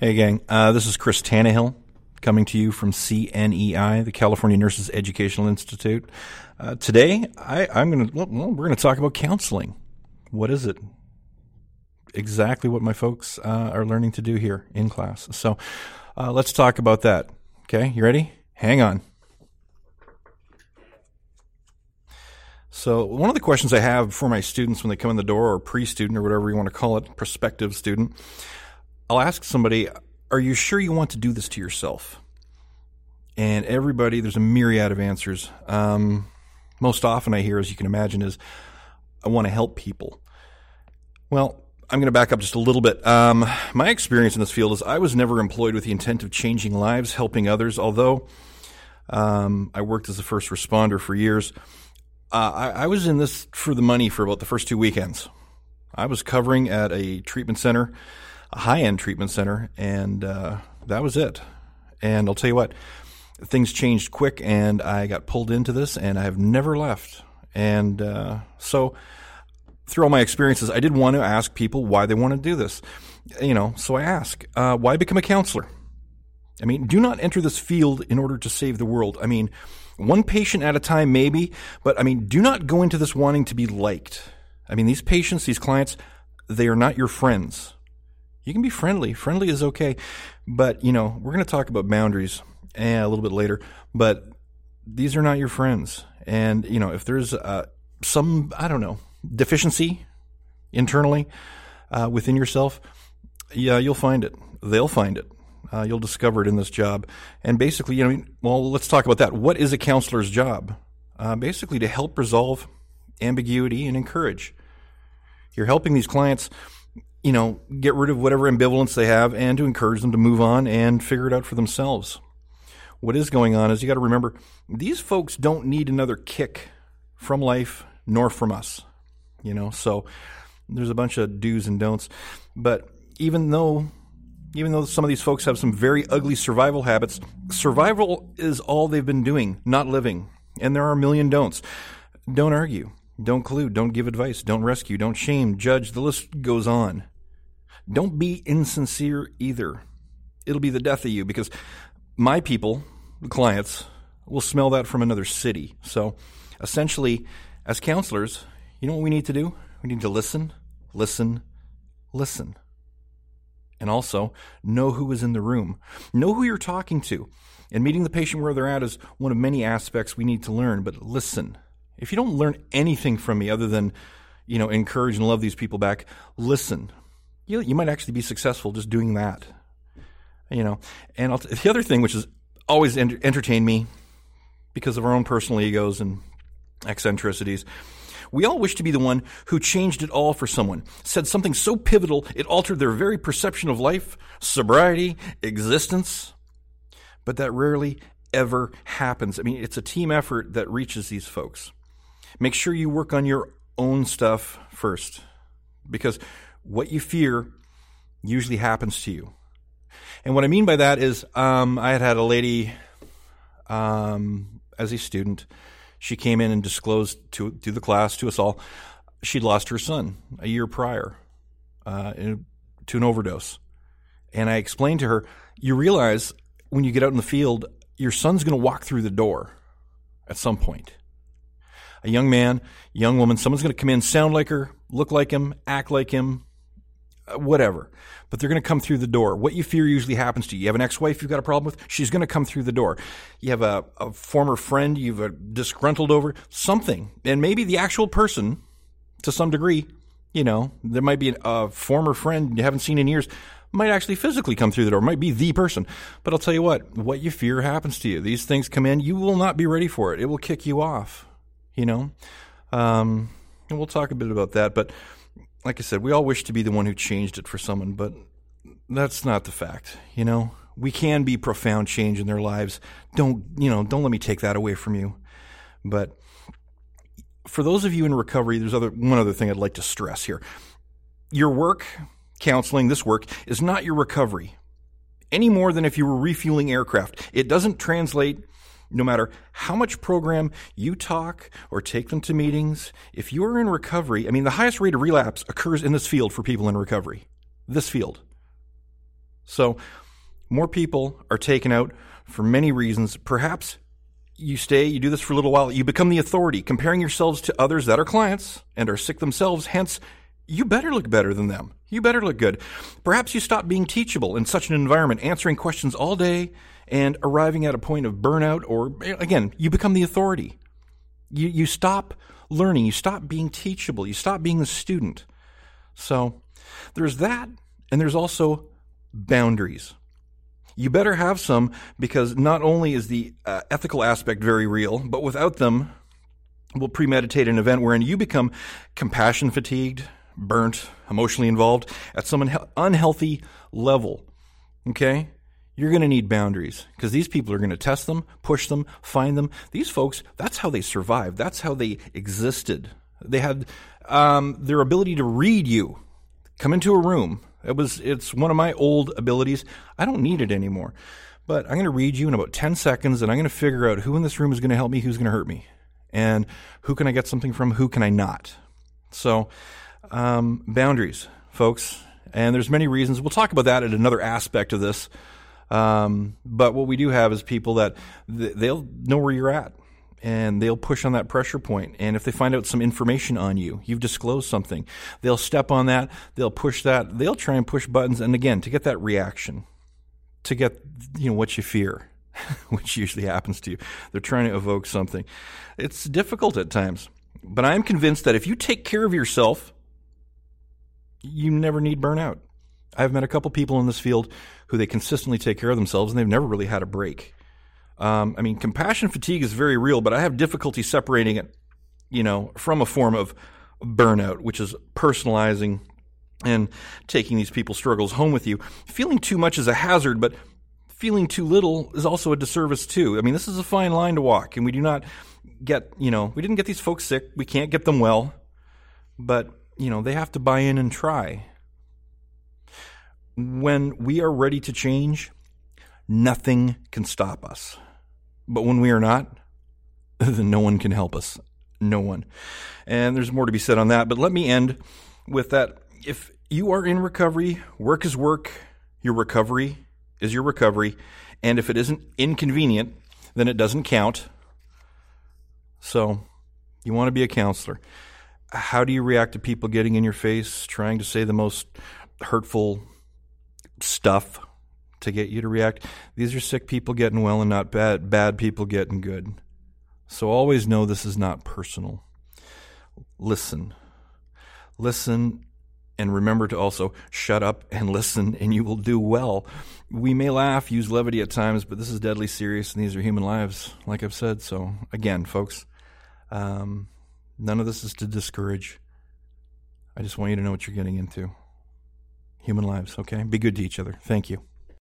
Hey, gang. Uh, this is Chris Tannehill coming to you from CNEI, the California Nurses Educational Institute. Uh, today, I, am going to, well, we're going to talk about counseling. What is it? Exactly what my folks uh, are learning to do here in class. So uh, let's talk about that. Okay, you ready? Hang on. So, one of the questions I have for my students when they come in the door, or pre student, or whatever you want to call it, prospective student, I'll ask somebody, Are you sure you want to do this to yourself? And everybody, there's a myriad of answers. Um, most often I hear, as you can imagine, is I want to help people. Well, I'm going to back up just a little bit. Um, my experience in this field is I was never employed with the intent of changing lives, helping others, although um, I worked as a first responder for years. Uh, I, I was in this for the money for about the first two weekends. I was covering at a treatment center a high end treatment center, and uh, that was it. And I'll tell you what, things changed quick, and I got pulled into this, and I have never left. And uh, so, through all my experiences, I did want to ask people why they want to do this. You know, so I ask, uh, why become a counselor? I mean, do not enter this field in order to save the world. I mean, one patient at a time, maybe, but I mean, do not go into this wanting to be liked. I mean, these patients, these clients, they are not your friends you can be friendly. Friendly is okay. But, you know, we're going to talk about boundaries eh, a little bit later. But these are not your friends. And, you know, if there's uh, some, I don't know, deficiency internally uh, within yourself, yeah, you'll find it. They'll find it. Uh, you'll discover it in this job. And basically, you know, well, let's talk about that. What is a counselor's job? Uh, basically, to help resolve ambiguity and encourage. You're helping these clients you know, get rid of whatever ambivalence they have and to encourage them to move on and figure it out for themselves. What is going on is you got to remember these folks don't need another kick from life nor from us. You know, so there's a bunch of do's and don'ts. But even though even though some of these folks have some very ugly survival habits, survival is all they've been doing, not living. And there are a million don'ts. Don't argue. Don't collude. Don't give advice. Don't rescue. Don't shame. Judge. The list goes on. Don't be insincere either. It'll be the death of you because my people, the clients, will smell that from another city. So essentially, as counselors, you know what we need to do? We need to listen, listen, listen. And also know who is in the room. Know who you're talking to. And meeting the patient where they're at is one of many aspects we need to learn, but listen. If you don't learn anything from me other than, you know, encourage and love these people back, listen you, you might actually be successful just doing that. You know, and I'll, the other thing, which has always ent- entertained me because of our own personal egos and eccentricities, we all wish to be the one who changed it all for someone, said something so pivotal it altered their very perception of life, sobriety, existence. But that rarely ever happens. I mean, it's a team effort that reaches these folks. Make sure you work on your own stuff first because what you fear usually happens to you. And what I mean by that is, um, I had had a lady um, as a student. She came in and disclosed to to the class, to us all, she'd lost her son a year prior uh, to an overdose. And I explained to her, you realize when you get out in the field, your son's going to walk through the door at some point. A young man, young woman, someone's going to come in, sound like her, look like him, act like him, uh, whatever. But they're going to come through the door. What you fear usually happens to you. You have an ex-wife you've got a problem with, she's going to come through the door. You have a, a former friend you've uh, disgruntled over, something. And maybe the actual person, to some degree, you know, there might be a former friend you haven't seen in years, might actually physically come through the door, might be the person. But I'll tell you what, what you fear happens to you. These things come in, you will not be ready for it. It will kick you off, you know? Um, and we'll talk a bit about that. But like I said, we all wish to be the one who changed it for someone, but that's not the fact. You know, we can be profound change in their lives. Don't, you know, don't let me take that away from you. But for those of you in recovery, there's other one other thing I'd like to stress here. Your work, counseling, this work is not your recovery any more than if you were refueling aircraft. It doesn't translate no matter how much program you talk or take them to meetings, if you are in recovery, I mean, the highest rate of relapse occurs in this field for people in recovery. This field. So, more people are taken out for many reasons. Perhaps you stay, you do this for a little while, you become the authority, comparing yourselves to others that are clients and are sick themselves. Hence, you better look better than them. You better look good. Perhaps you stop being teachable in such an environment, answering questions all day and arriving at a point of burnout, or again, you become the authority. You, you stop learning, you stop being teachable, you stop being the student. So there's that, and there's also boundaries. You better have some because not only is the uh, ethical aspect very real, but without them, we'll premeditate an event wherein you become compassion fatigued, burnt, emotionally involved at some unhealthy level. Okay? You're going to need boundaries because these people are going to test them, push them, find them. These folks, that's how they survived. That's how they existed. They had um, their ability to read you, come into a room. It was it's one of my old abilities. I don't need it anymore. But I'm going to read you in about 10 seconds and I'm going to figure out who in this room is going to help me, who's going to hurt me, and who can I get something from, who can I not. So um, boundaries, folks. And there's many reasons. We'll talk about that at another aspect of this. Um, but what we do have is people that th- they'll know where you're at and they'll push on that pressure point. And if they find out some information on you, you've disclosed something, they'll step on that, they'll push that, they'll try and push buttons. And again, to get that reaction, to get, you know, what you fear, which usually happens to you, they're trying to evoke something. It's difficult at times. But I'm convinced that if you take care of yourself, you never need burnout. I've met a couple people in this field who they consistently take care of themselves and they've never really had a break. Um, I mean, compassion fatigue is very real, but I have difficulty separating it, you know, from a form of burnout, which is personalizing and taking these people's struggles home with you. Feeling too much is a hazard, but feeling too little is also a disservice too. I mean, this is a fine line to walk, and we do not get, you know, we didn't get these folks sick. We can't get them well, but you know, they have to buy in and try. When we are ready to change, nothing can stop us. But when we are not, then no one can help us. No one. And there's more to be said on that. But let me end with that. If you are in recovery, work is work, your recovery is your recovery. And if it isn't inconvenient, then it doesn't count. So you want to be a counselor how do you react to people getting in your face, trying to say the most hurtful stuff to get you to react? These are sick people getting well and not bad bad people getting good. So always know this is not personal. Listen. Listen and remember to also shut up and listen and you will do well. We may laugh, use levity at times, but this is deadly serious and these are human lives, like I've said. So again, folks, um, None of this is to discourage. I just want you to know what you're getting into. Human lives, okay? Be good to each other. Thank you.